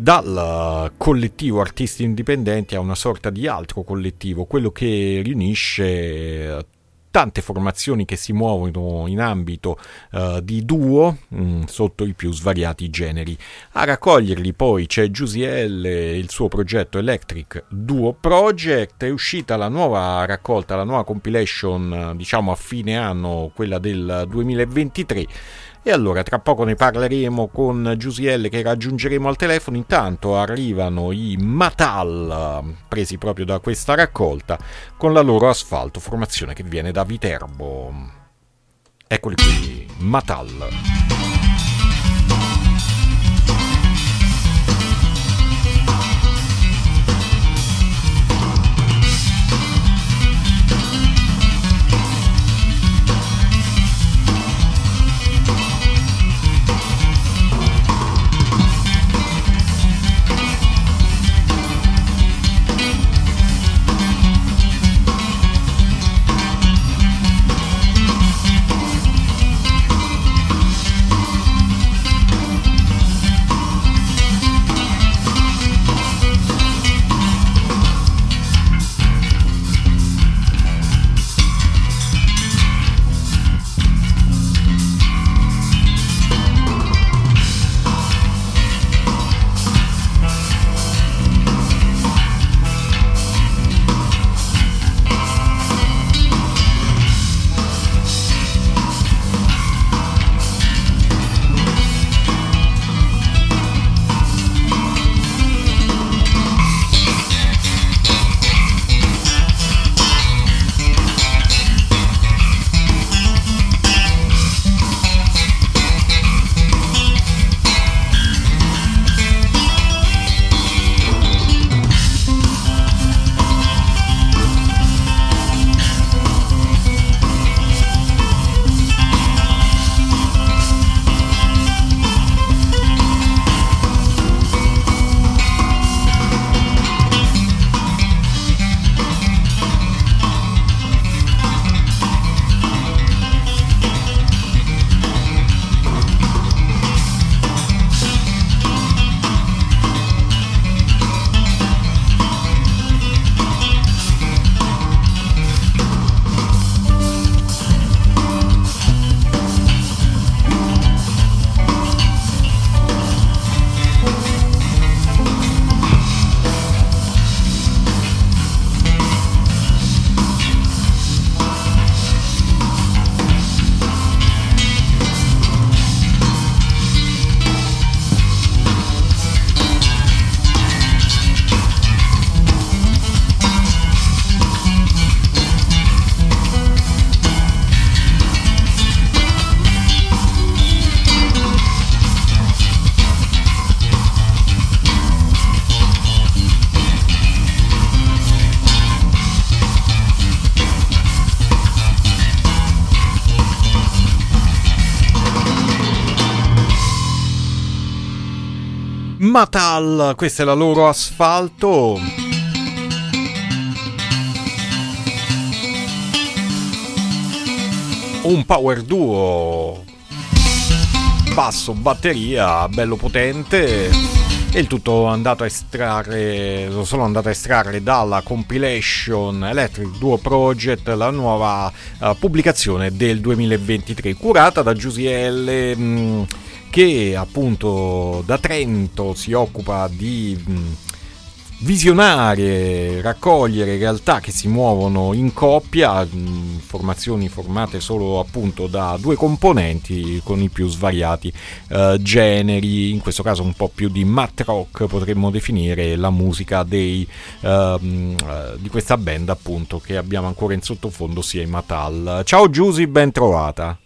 dal collettivo artisti indipendenti a una sorta di altro collettivo, quello che riunisce tante formazioni che si muovono in ambito uh, di duo mh, mm, sotto i più svariati generi. A raccoglierli poi c'è Giusiel il suo progetto Electric Duo Project, è uscita la nuova raccolta, la nuova compilation diciamo a fine anno, quella del 2023 e allora tra poco ne parleremo con Giusielle che raggiungeremo al telefono. Intanto arrivano i Matal, presi proprio da questa raccolta, con la loro asfalto, formazione che viene da Viterbo. Eccoli qui, Matal. Matal, questa è la loro asfalto. Un power duo basso batteria bello potente e il tutto andato a estrarre lo sono andato a estrarre dalla compilation Electric Duo Project la nuova uh, pubblicazione del 2023 curata da Giusielle mh, mm, che appunto da Trento si occupa di visionare, raccogliere realtà che si muovono in coppia, formazioni formate solo appunto da due componenti con i più svariati uh, generi, in questo caso un po' più di mat rock potremmo definire la musica dei, uh, uh, di questa band appunto che abbiamo ancora in sottofondo sia in Matal. Ciao Giusy, ben trovata.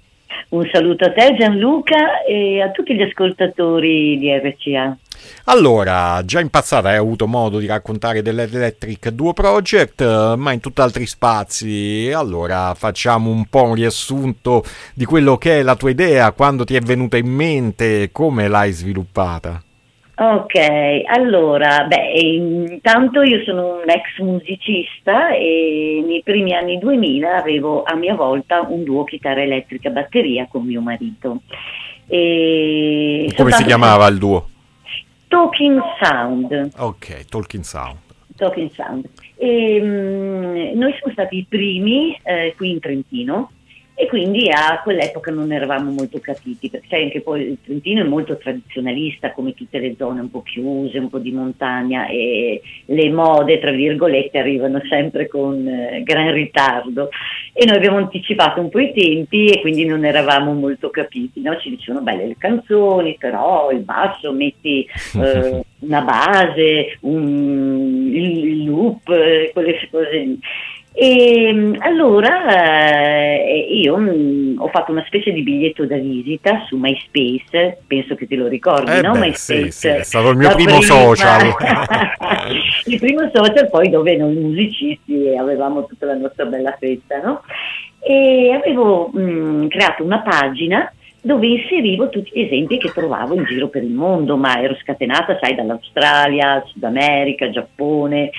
Un saluto a te Gianluca e a tutti gli ascoltatori di RCA. Allora, già in passato hai avuto modo di raccontare dell'Electric Duo Project, ma in tutt'altri spazi. Allora, facciamo un po' un riassunto di quello che è la tua idea, quando ti è venuta in mente, come l'hai sviluppata. Ok, allora, beh, intanto io sono un ex musicista e nei primi anni 2000 avevo a mia volta un duo chitarra elettrica batteria con mio marito. E Come si chiamava il duo? Talking Sound. Ok, Talking Sound. Talking Sound. E, um, noi siamo stati i primi eh, qui in Trentino e quindi a quell'epoca non eravamo molto capiti, perché anche poi il Trentino è molto tradizionalista, come tutte le zone un po' chiuse, un po' di montagna e le mode, tra virgolette, arrivano sempre con eh, gran ritardo e noi abbiamo anticipato un po' i tempi e quindi non eravamo molto capiti, no? ci dicevano belle le canzoni, però il basso metti eh, una base, un, il, loop, eh, quelle cose lì. E allora eh, io mm, ho fatto una specie di biglietto da visita su MySpace, penso che te lo ricordi, eh no? Beh, MySpace, sì, sì, è stato il mio primo prima... social. il primo social poi dove noi musicisti avevamo tutta la nostra bella festa, no? E avevo mh, mm, creato una pagina dove inserivo tutti gli esempi che trovavo in giro per il mondo, ma ero scatenata, sai, dall'Australia, Sud America, Giappone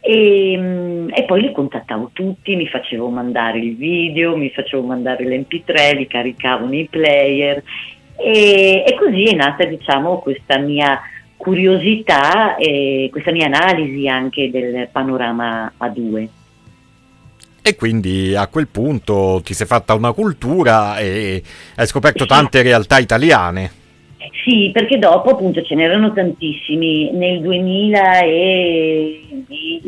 e, mm, e, poi li contattavo tutti, mi facevo mandare il video, mi facevo mandare l'MP3, li caricavo nei player e, e così è nata diciamo questa mia curiosità e questa mia analisi anche del panorama A2. E quindi a quel punto ti sei fatta una cultura e hai scoperto tante realtà italiane. Sì, perché dopo appunto ce n'erano tantissimi. Nel 2000 e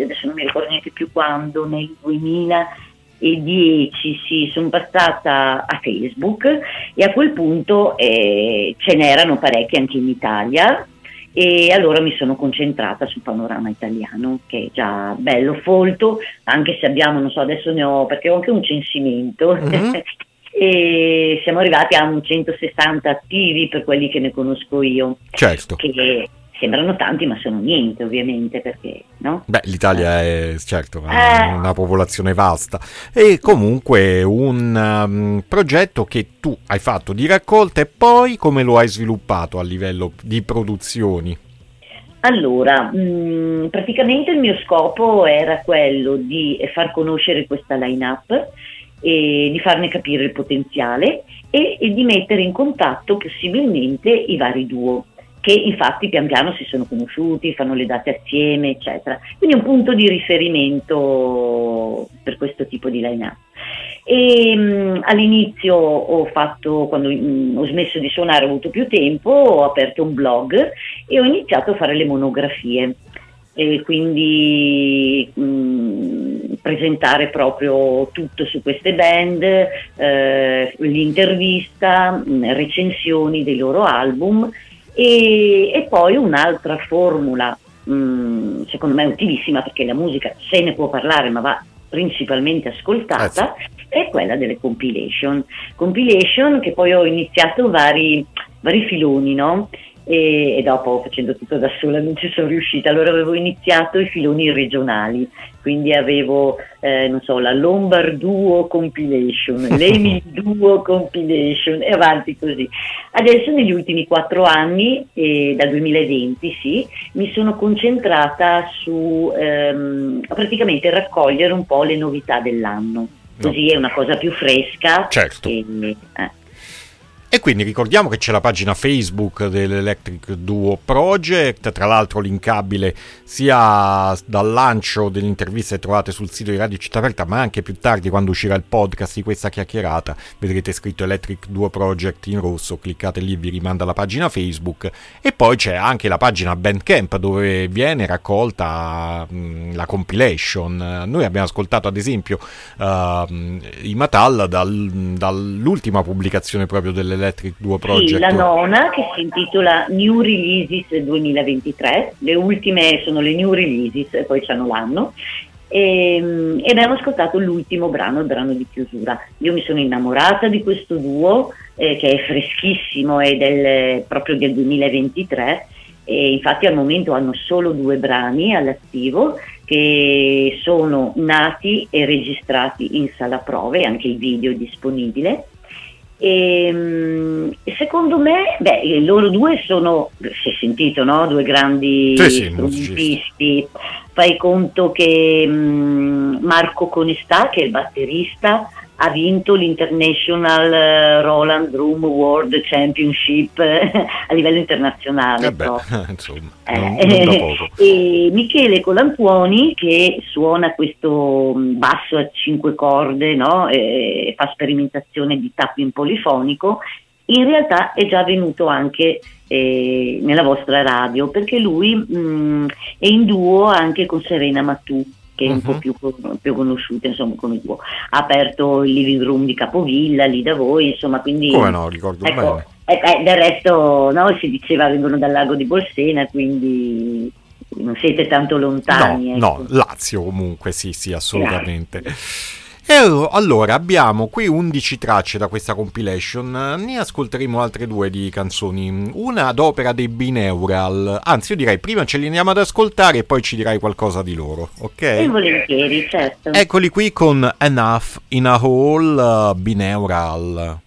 adesso non mi ricordo neanche più quando, nel 2010 sì, sono passata a Facebook e a quel punto eh, ce n'erano parecchi anche in Italia e allora mi sono concentrata sul panorama italiano che è già bello folto anche se abbiamo non so adesso ne ho perché ho anche un censimento mm-hmm. e siamo arrivati a un 160 attivi per quelli che ne conosco io certo che sembrano tanti ma sono niente ovviamente perché no? Beh l'Italia è certo eh. una popolazione vasta e comunque un um, progetto che tu hai fatto di raccolta e poi come lo hai sviluppato a livello di produzioni? Allora, mh, mm, praticamente il mio scopo era quello di far conoscere questa line-up e di farne capire il potenziale e, e di mettere in contatto possibilmente i vari duo che infatti pian piano si sono conosciuti, fanno le date assieme, eccetera. Quindi un punto di riferimento per questo tipo di line-up. E, mh, all'inizio ho fatto, quando mh, ho smesso di suonare, ho avuto più tempo, ho aperto un blog e ho iniziato a fare le monografie. E quindi mh, presentare proprio tutto su queste band, eh, l'intervista, recensioni dei loro album e, e poi un'altra formula, mh, secondo me utilissima perché la musica se ne può parlare ma va principalmente ascoltata, eh è quella delle compilation. Compilation che poi ho iniziato vari, vari filoni, no? E, e, dopo facendo tutto da sola non ci sono riuscita. Allora avevo iniziato i filoni regionali, quindi avevo, eh, non so, la Lombard Duo Compilation, l'Emi Duo Compilation e avanti così. Adesso negli ultimi quattro anni, eh, dal 2020 sì, mi sono concentrata su ehm, praticamente raccogliere un po' le novità dell'anno. Così no. è una cosa più fresca. Certo. E, eh. E quindi ricordiamo che c'è la pagina Facebook dell'Electric Duo Project, tra l'altro linkabile sia dal lancio delle interviste trovate sul sito di Radio Città Aperta, ma anche più tardi quando uscirà il podcast di questa chiacchierata, vedrete scritto Electric Duo Project in rosso, cliccate lì e vi rimanda alla pagina Facebook e poi c'è anche la pagina Bandcamp dove viene raccolta mh, la compilation. Noi abbiamo ascoltato ad esempio uh, i Matal dal, dall'ultima pubblicazione proprio delle Electric Duo Project. Sì, la nona che si intitola New Releases 2023, le ultime sono le New Releases e poi c'hanno l'anno. E, ehm, e, abbiamo ascoltato l'ultimo brano, il brano di chiusura. Io mi sono innamorata di questo duo eh, che è freschissimo, è del, proprio del 2023 e infatti al momento hanno solo due brani all'attivo che sono nati e registrati in sala prove, anche il video è disponibile e, ehm, secondo me, beh, loro due sono, si è sentito, no? due grandi sì, sì, strumentisti. Fai conto che um, Marco Conestà, che è il batterista, ha vinto l'International eh, Roland Room World Championship a livello internazionale. Eh beh, insomma, eh, non, non e Michele Colantuoni che suona questo mm, basso a cinque corde, no? e fa sperimentazione di tapping polifonico, in realtà è già venuto anche eh, nella vostra radio perché lui mh, mm, è in duo anche con Serena Mattu che è un uh-huh. po' mhm. più, più, conosciuta insomma come duo ha aperto il living room di Capovilla lì da voi insomma quindi come no ricordo ecco, bene eh, del resto no, si diceva vengono dal lago di Bolsena quindi non siete tanto lontani no, ecco. no Lazio comunque sì sì assolutamente Grazie. E allora abbiamo qui 11 tracce da questa compilation, ne ascolteremo altre due di canzoni, una ad opera dei Bineural, anzi io direi prima ce li andiamo ad ascoltare e poi ci dirai qualcosa di loro, ok? E volentieri, certo. Eccoli qui con Enough in a Hole uh, Bineural.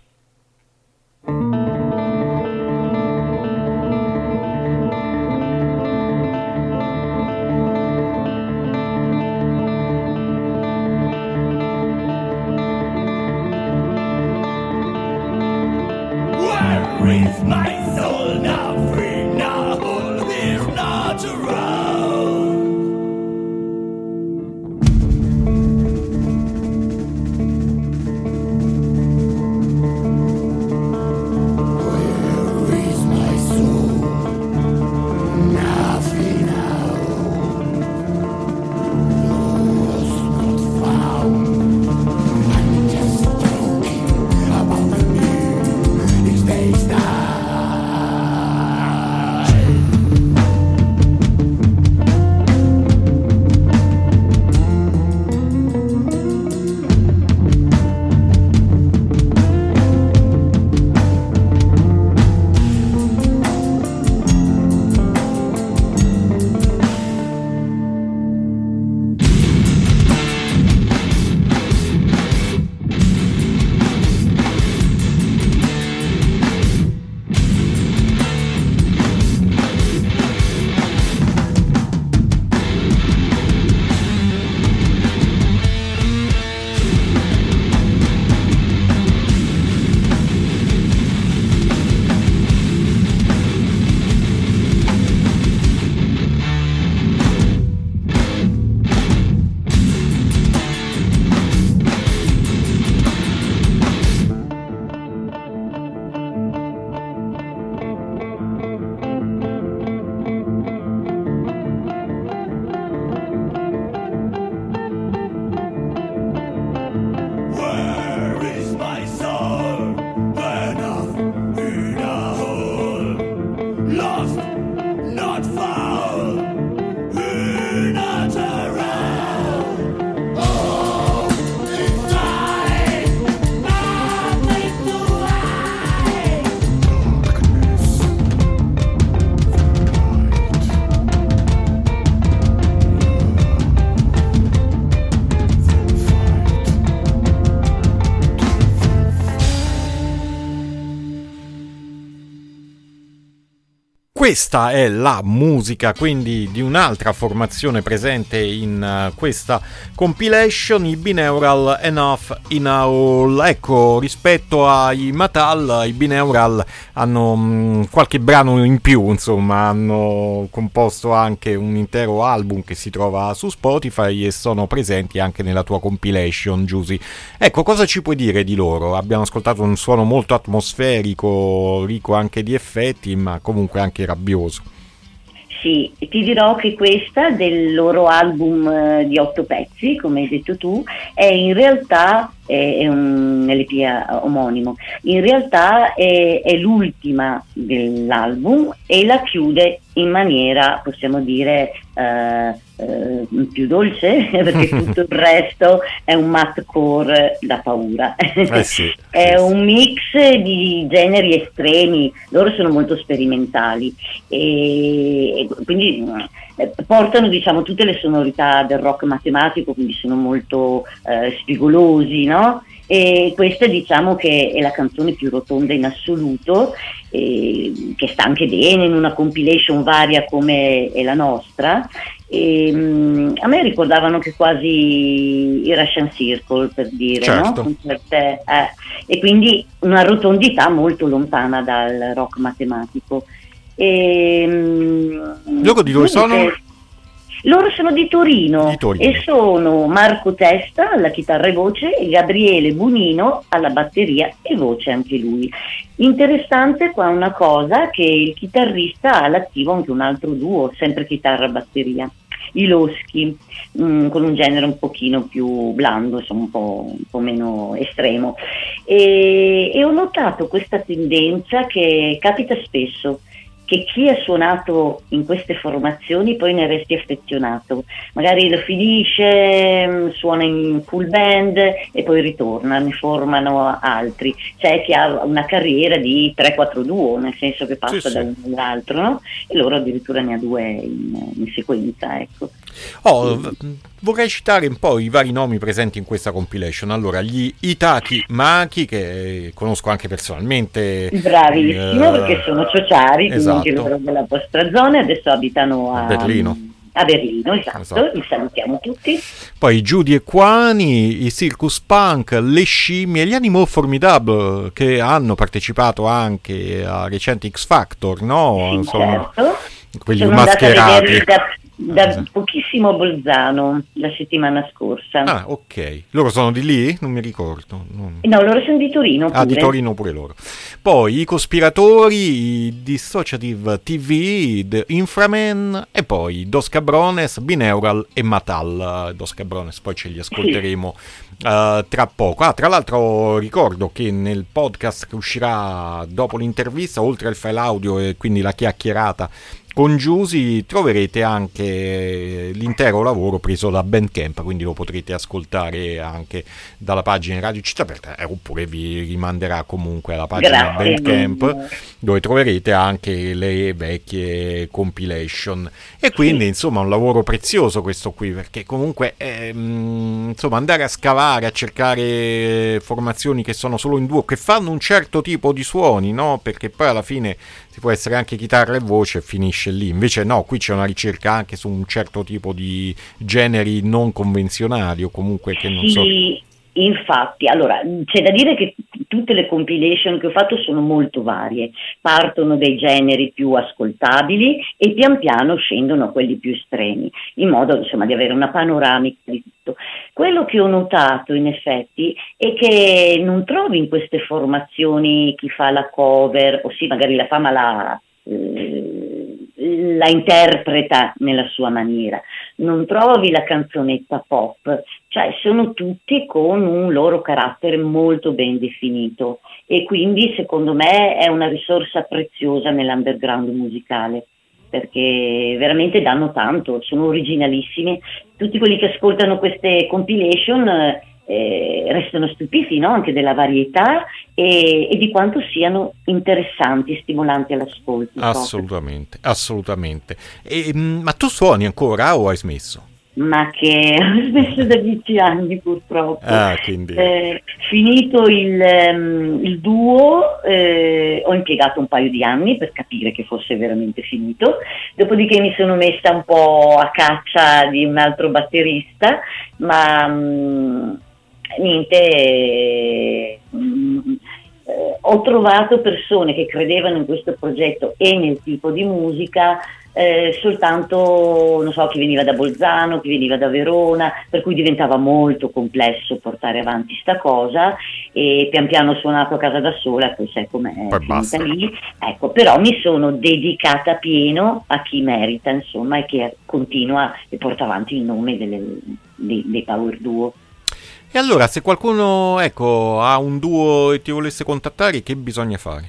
Questa è la musica quindi di un'altra formazione presente in uh, questa compilation, i Bineural Enough in All. Ecco, rispetto ai Matal, i Bineural hanno mm, qualche brano in più, insomma, hanno composto anche un intero album che si trova su Spotify e sono presenti anche nella tua compilation, Giusy. Ecco, cosa ci puoi dire di loro? Abbiamo ascoltato un suono molto atmosferico, ricco anche di effetti, ma comunque anche rabbioso. Sì, ti dirò che questa del loro album eh, di otto pezzi, come hai detto tu, è in realtà è un LP omonimo, in realtà è, è l'ultima dell'album e la chiude in maniera, possiamo dire, eh, eh, più dolce perché tutto il resto è un mathcore da paura. Eh sì, è sì, un mix di generi estremi, loro sono molto sperimentali e, e quindi eh, portano diciamo, tutte le sonorità del rock matematico, quindi sono molto eh, spigolosi, no? E questa diciamo che è la canzone più rotonda in assoluto, eh, che sta anche bene in una compilation varia come è la nostra. E, um, a me ricordavano che quasi i Russian Circle per dire, certo. no? Certe, eh, e quindi una rotondità molto lontana dal rock matematico. E, um, Loro di dove sono? Che, loro sono di Torino, di Torino, e sono Marco Testa alla chitarra e voce e Gabriele Bunino alla batteria e voce anche lui. Interessante qua una cosa che il chitarrista ha all'attivo anche un altro duo, sempre chitarra e batteria. I Loschi, mh, mm, con un genere un pochino più blando, insomma un po', un po meno estremo. E, e ho notato questa tendenza che capita spesso che chi ha suonato in queste formazioni poi ne resti affezionato. Magari lo finisce, mm, suona in full band e poi ritorna, ne formano altri. C'è chi ha una carriera di 3-4 duo, nel senso che passa sì, da uno all'altro, no? E loro addirittura ne ha due in, in sequenza, ecco. Oh, vorrei citare un po' i vari nomi presenti in questa compilation. Allora, gli Itaki Maki, che conosco anche personalmente. Bravissimo, eh, perché sono ciociari, esatto. quindi loro della vostra zona, adesso abitano a Berlino. A Berlino, esatto. esatto, li salutiamo tutti. Poi Judy Equani, i Circus Punk, le scimmie, gli Animal Formidable che hanno partecipato anche a recenti X Factor, no? Sì, Insomma, certo. quelli Sono mascherati da esatto. pochissimo Bolzano la settimana scorsa. Ah, ok. Loro sono di lì? Non mi ricordo. Non... No, loro sono di Torino. Pure. Ah, di Torino pure loro. Poi i cospiratori, i Dissociative TV, The Inframan e poi Dos Cabrones, Bineural e Matal. Dos Cabrones, poi ce li ascolteremo sì. uh, tra poco. Ah, tra l'altro ricordo che nel podcast che uscirà dopo l'intervista, oltre al file audio e quindi la chiacchierata con Giusy troverete anche l'intero lavoro preso da Bandcamp, quindi lo potrete ascoltare anche dalla pagina Radio Città Aperta eh, oppure vi rimanderà comunque alla pagina Grazie. Bandcamp dove troverete anche le vecchie compilation e quindi sì. insomma un lavoro prezioso questo qui perché comunque ehm, insomma andare a scavare, a cercare formazioni che sono solo in duo, che fanno un certo tipo di suoni, no? Perché poi alla fine si può essere anche chitarra e voce e finisce lì. Invece no, qui c'è una ricerca anche su un certo tipo di generi non convenzionali o comunque che non sì, so. Infatti, allora c'è da dire che tutte le compilation che ho fatto sono molto varie, partono dai generi più ascoltabili e pian piano scendono a quelli più estremi, in modo insomma di avere una panoramica di tutto. Quello che ho notato in effetti è che non trovi in queste formazioni chi fa la cover, o sì, magari la fa ma la, eh, la interpreta nella sua maniera, non trovi la canzonetta pop, cioè sono tutti con un loro carattere molto ben definito e quindi secondo me è una risorsa preziosa nell'underground musicale perché veramente danno tanto, sono originalissimi. Tutti quelli che ascoltano queste compilation eh, restano stupiti no? anche della varietà e, e, di quanto siano interessanti, stimolanti all'ascolto. Assolutamente, proprio. assolutamente. E, ma tu suoni ancora o hai smesso? ma che ho smesso da dieci anni purtroppo. Ah, quindi... eh, finito il, um, il duo, eh, ho impiegato un paio di anni per capire che fosse veramente finito, dopodiché mi sono messa un po' a caccia di un altro batterista, ma um, niente, eh, ho trovato persone che credevano in questo progetto e nel tipo di musica eh, soltanto non so, chi veniva da Bolzano, chi veniva da Verona, per cui diventava molto complesso portare avanti sta cosa e pian piano ho suonato a casa da sola, poi sai com'è finita lì. Ecco, però mi sono dedicata pieno a chi merita, insomma, e che continua e porta avanti il nome delle, dei, dei Power Duo. E allora, se qualcuno ecco, ha un duo e ti volesse contattare, che bisogna fare?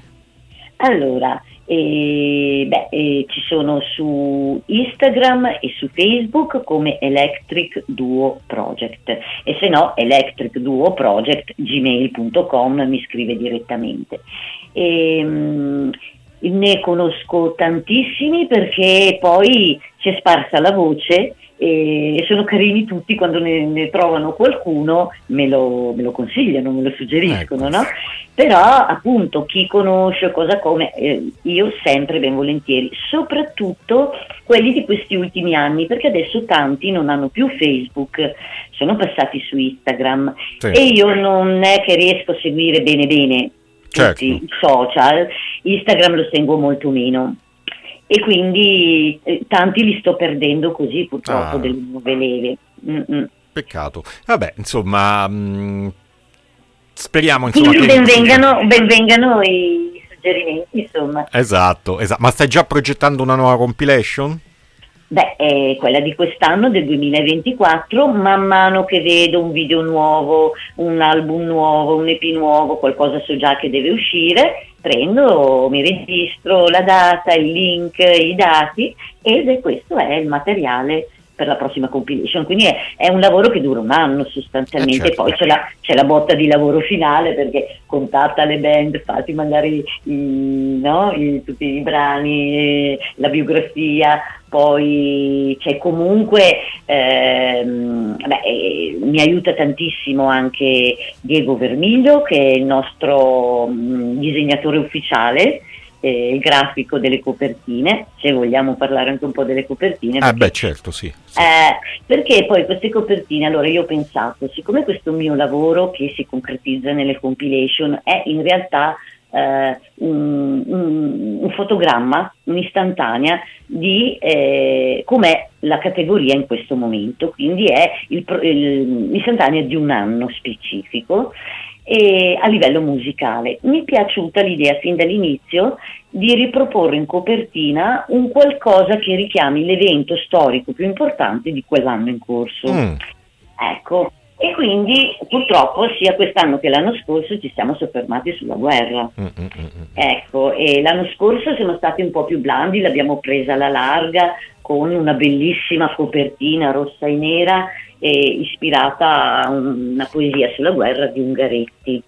Allora, e, beh, e ci sono su Instagram e su Facebook come Electric Duo Project e se no electricduoproject.gmail.com mi scrive direttamente. E, mh, ne conosco tantissimi perché poi si è sparsa la voce e sono carini tutti quando ne, ne trovano qualcuno, me lo, me lo, consigliano, me lo suggeriscono, ecco. no? Però appunto chi conosce cosa come, eh, io sempre ben volentieri, soprattutto quelli di questi ultimi anni, perché adesso tanti non hanno più Facebook, sono passati su Instagram sì. e io non è che riesco a seguire bene bene certo. tutti i social, Instagram lo seguo molto meno e quindi eh, tanti li sto perdendo così purtroppo ah. delle nuove leve. Mm-mm. Peccato. Vabbè, insomma, mh, mm, speriamo insomma, quindi che... benvengano, benvengano i suggerimenti, insomma. Esatto, esatto. Ma stai già progettando una nuova compilation? Beh, è quella di quest'anno, del 2024, man mano che vedo un video nuovo, un album nuovo, un EP nuovo, qualcosa so già che deve uscire, prendo, mi registro la data, il link, i dati ed questo è il materiale per la prossima compilation. Quindi è, è, un lavoro che dura un anno sostanzialmente, eh certo. poi c'è la, c'è la, botta di lavoro finale perché contatta le band, fatti magari i, no, i, tutti i brani, la biografia, poi c'è comunque, ehm, beh, eh, mi aiuta tantissimo anche Diego Vermiglio che è il nostro mh, mm, disegnatore ufficiale eh, il grafico delle copertine, se vogliamo parlare anche un po' delle copertine. Ah beh certo sì. sì. Eh, perché poi queste copertine, allora io ho pensato, siccome questo mio lavoro che si concretizza nelle compilation è in realtà eh, un, un, un, fotogramma, un'istantanea di eh, com'è la categoria in questo momento, quindi è il, il, l'istantanea di un anno specifico e a livello musicale. Mi è piaciuta l'idea fin dall'inizio di riproporre in copertina un qualcosa che richiami l'evento storico più importante di quell'anno in corso. Mm. Ecco, e quindi purtroppo sia quest'anno che l'anno scorso ci siamo soffermati sulla guerra. Mm, mm, mm, mm. ecco, e l'anno scorso siamo stati un po' più blandi, l'abbiamo presa alla larga con una bellissima copertina rossa e nera eh, ispirata a una poesia sulla guerra di Ungaretti.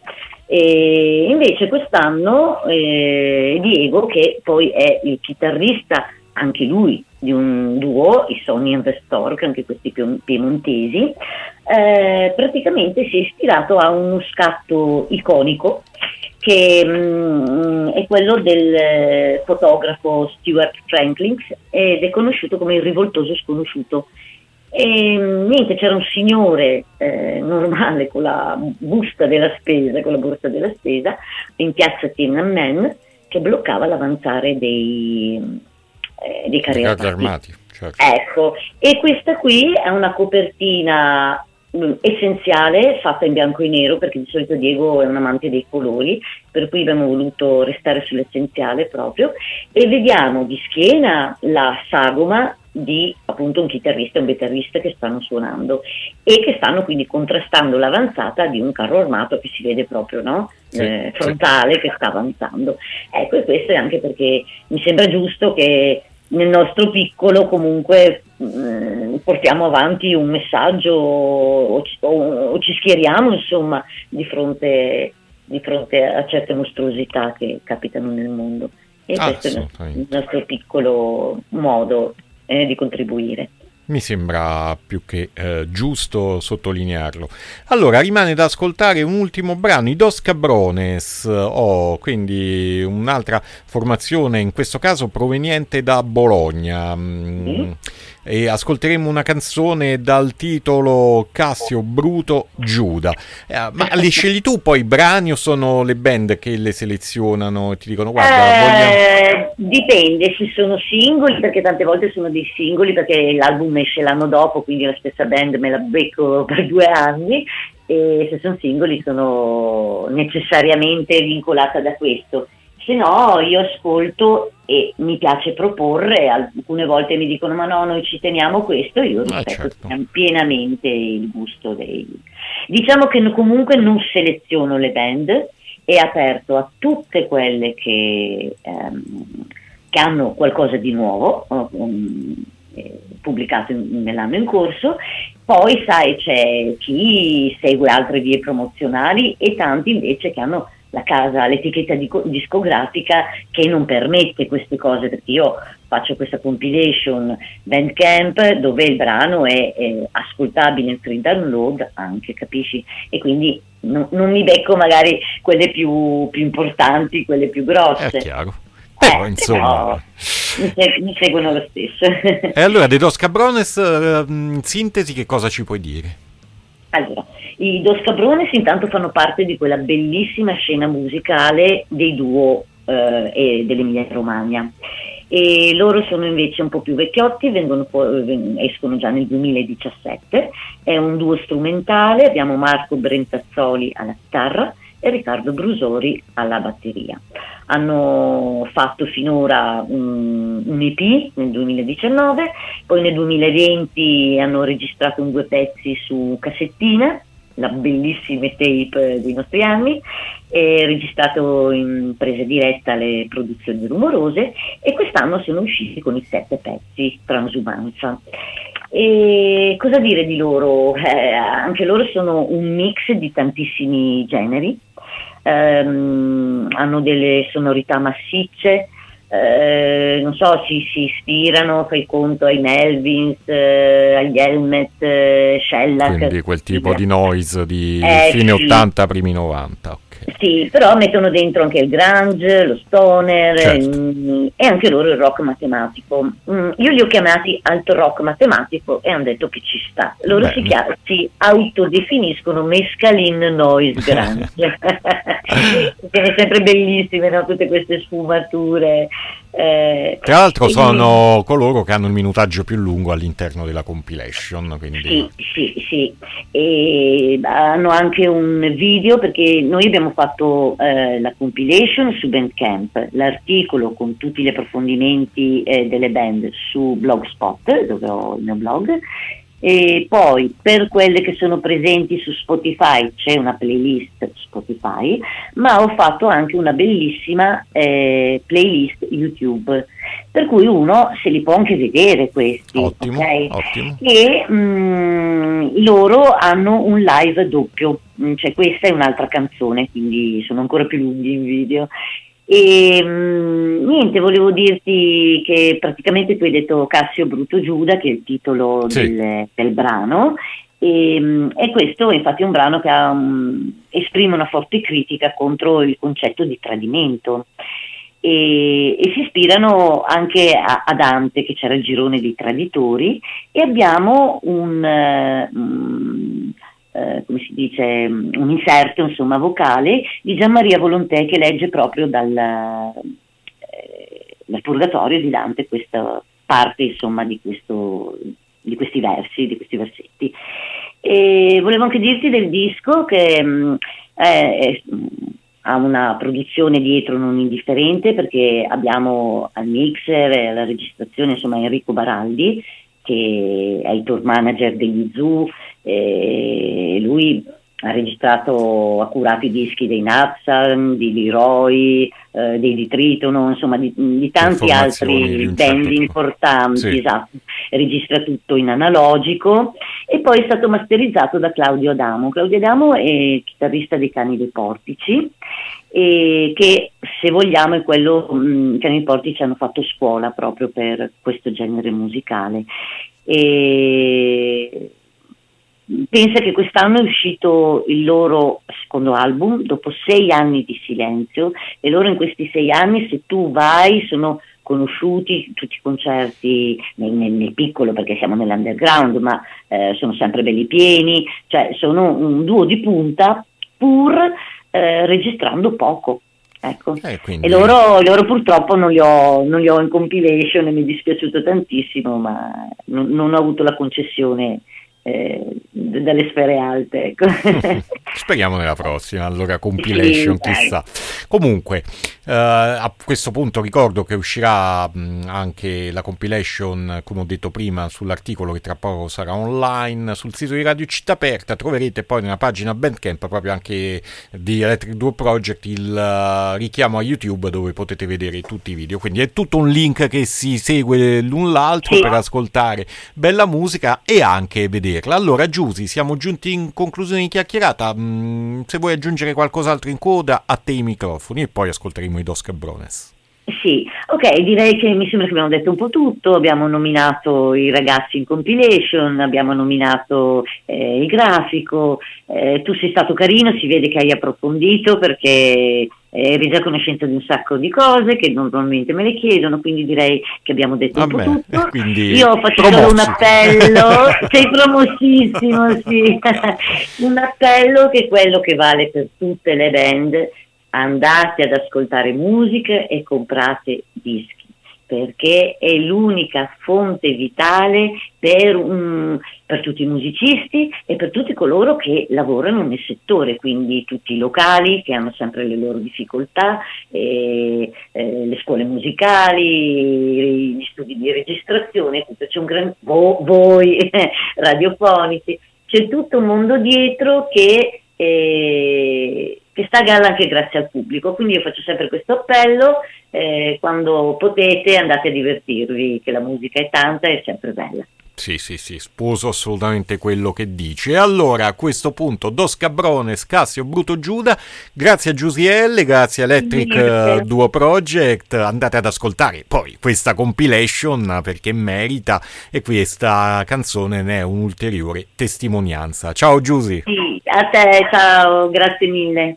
E invece quest'anno eh, Diego, che poi è il chitarrista, anche lui, di un duo, i Sony and the Stork, anche questi piemontesi, eh, praticamente si è ispirato a uno scatto iconico che mh, mm, è quello del eh, fotografo Stuart Franklin ed è conosciuto come il rivoltoso sconosciuto. E niente, c'era un signore eh, normale con la busta della spesa, con la borsa della spesa, in piazza Tiananmen, che bloccava l'avanzare dei, eh, dei carri armati. armati certo. Ecco, e questa qui è una copertina mm, essenziale fatta in bianco e nero perché di solito Diego è un amante dei colori per cui abbiamo voluto restare sull'essenziale proprio e vediamo di schiena la sagoma di appunto un chitarrista e un chitarrista che stanno suonando e che stanno quindi contrastando l'avanzata di un carro armato che si vede proprio no? sì, eh, frontale sì. che sta avanzando. Ecco, e questo è anche perché mi sembra giusto che nel nostro piccolo comunque mh, mm, portiamo avanti un messaggio o, o, o ci schieriamo insomma di fronte, di fronte a certe mostruosità che capitano nel mondo. E questo è il nostro piccolo modo eh, di contribuire. Mi sembra più che eh, giusto sottolinearlo. Allora, rimane da ascoltare un ultimo brano, i Dos Cabrones, oh, quindi un'altra formazione, in questo caso proveniente da Bologna. Mm e ascolteremo una canzone dal titolo Cassio Bruto Giuda. Eh, ma le scegli tu poi i brani o sono le band che le selezionano e ti dicono guarda eh, vogliamo... Dipende se sono singoli perché tante volte sono dei singoli perché l'album esce l'anno dopo quindi la stessa band me la becco per due anni e se sono singoli sono necessariamente vincolata da questo se no io ascolto e mi piace proporre, alcune volte mi dicono ma no, noi ci teniamo questo, io ah, rispetto certo. pienamente il gusto dei... Diciamo che comunque non seleziono le band, è aperto a tutte quelle che, ehm, che hanno qualcosa di nuovo, um, eh, pubblicato in, nell'anno in corso, poi sai c'è chi segue altre vie promozionali e tanti invece che hanno la casa, l'etichetta discografica che non permette queste cose, perché io faccio questa compilation Bandcamp dove il brano è, è ascoltabile in free download anche, capisci? E quindi no, non mi becco magari quelle più, più importanti, quelle più grosse. È chiaro. Però eh, insomma... mi, seg- mi, seguono lo stesso. e allora, dei Dos Cabrones, in sintesi, che cosa ci puoi dire? Allora, i Dos Cabrones intanto fanno parte di quella bellissima scena musicale dei duo eh, dell'Emilia Romagna. E loro sono invece un po' più vecchiotti, vengono, escono già nel 2017, è un duo strumentale, abbiamo Marco Brentazzoli alla chitarra e Riccardo Brusori alla batteria. Hanno fatto finora un, EP nel 2019, poi nel 2020 hanno registrato un due pezzi su cassettina la bellissime tape dei nostri anni, registrato in presa diretta le produzioni rumorose e quest'anno sono usciti con i sette pezzi Transumanza. E cosa dire di loro? Eh, anche loro sono un mix di tantissimi generi, ehm, hanno delle sonorità massicce, eh, non so, si, si, ispirano, fai conto, ai Melvins, eh, agli Helmet, eh, Shellac. Quindi quel tipo di noise di eh, fine sì. 80, primi 90. Sì, però mettono dentro anche il grunge, lo stoner certo. mm, e anche loro il rock matematico. Mm, io li ho chiamati alto rock matematico e hanno detto che ci sta. Loro si, chiam- si, autodefiniscono mescaline noise grunge. Sono sempre bellissime no? tutte queste sfumature. Eh, Tra l'altro sono coloro che hanno il minutaggio più lungo all'interno della compilation. Quindi... Sì, sì, sì. E hanno anche un video perché noi abbiamo fatto eh, la compilation su Bandcamp, l'articolo con tutti gli approfondimenti eh, delle band su Blogspot, dove ho il mio blog, e poi per quelle che sono presenti su Spotify c'è una playlist Spotify, ma ho fatto anche una bellissima eh, playlist YouTube, per cui uno se li può anche vedere questi. Ottimo, okay? ottimo. E mh, mm, loro hanno un live doppio, mm, cioè questa è un'altra canzone, quindi sono ancora più lunghi in video. E mh, mm, niente, volevo dirti che praticamente tu hai detto Cassio Brutto Giuda, che è il titolo sì. del, del, brano, e, mh, e, questo infatti è un brano che ha, um, esprime una forte critica contro il concetto di tradimento. E, e si ispirano anche a, a, Dante, che c'era il girone dei traditori, e abbiamo un. Uh, eh, come si dice, un inserto insomma, vocale di Gian Maria Volontè che legge proprio dal, eh, dal Purgatorio di Dante questa parte insomma, di, questo, di questi versi, di questi versetti. E volevo anche dirti del disco che mh, mm, è, ha una produzione dietro non indifferente perché abbiamo al mixer e alla registrazione insomma Enrico Baraldi che è il tour manager degli Zoo, e lui ha registrato, ha curato i dischi dei Napsan, di Leroy, eh, dei di Tritono, insomma di, di tanti altri band certo importanti, sì. esatto. registra tutto in analogico e poi è stato masterizzato da Claudio Adamo. Claudio Adamo è chitarrista dei Cani dei Portici e che se vogliamo è quello mh, mm, Cani dei Portici hanno fatto scuola proprio per questo genere musicale. E pensa che quest'anno è uscito il loro secondo album dopo sei anni di silenzio e loro in questi sei anni se tu vai sono conosciuti tutti i concerti nel, nel, nel piccolo perché siamo nell'underground ma eh, sono sempre belli pieni cioè sono un duo di punta pur eh, registrando poco Ecco. Eh, e loro, loro, purtroppo non li, ho, non li, ho, in compilation e mi è dispiaciuto tantissimo, ma non, non ho avuto la concessione eh, dalle sfere alte. Ecco. Speriamo nella prossima, allora compilation, sì, chissà. Comunque, eh, a questo punto ricordo che uscirà mh, anche la compilation, come ho detto prima, sull'articolo che tra poco sarà online sul sito di Radio Città Aperta. Troverete poi nella pagina Bandcamp proprio anche di Electric Duo Project il uh, richiamo a YouTube dove potete vedere tutti i video. Quindi è tutto un link che si segue l'un l'altro sì. per ascoltare bella musica e anche vedere vederla. Allora, Giusy, siamo giunti in conclusione di chiacchierata. Mm, se vuoi aggiungere qualcos'altro in coda, a te i microfoni e poi ascolteremo i Dos Cabrones. Sì, ok, direi che mi sembra che abbiamo detto un po' tutto, abbiamo nominato i ragazzi in compilation, abbiamo nominato eh, il grafico, eh, tu sei stato carino, si vede che hai approfondito perché eri già a conoscenza di un sacco di cose che normalmente me le chiedono, quindi direi che abbiamo detto un po' tutto. Io faccio solo un appello, sei promossissimo, sì, un appello che è quello che vale per tutte le band andate ad ascoltare musica e comprate dischi perché è l'unica fonte vitale per, um, per, tutti i musicisti e per tutti coloro che lavorano nel settore, quindi tutti i locali che hanno sempre le loro difficoltà, eh, eh, le scuole musicali, gli studi di registrazione, tutto, c'è un gran, vo, voi radiofonici, c'è tutto un mondo dietro che... Eh, che sta a galla anche grazie al pubblico. Quindi io faccio sempre questo appello, eh, quando potete andate a divertirvi, che la musica è tanta e è sempre bella. Sì, sì, sì, sposo assolutamente quello che dici. E allora a questo punto Dos Cabrones, Cassio, Bruto Giuda, grazie a Giusielle, grazie a Electric uh, Duo Project, andate ad ascoltare poi questa compilation perché merita e questa canzone ne è un'ulteriore testimonianza. Ciao Giusy. Sì, a te, ciao, grazie mille.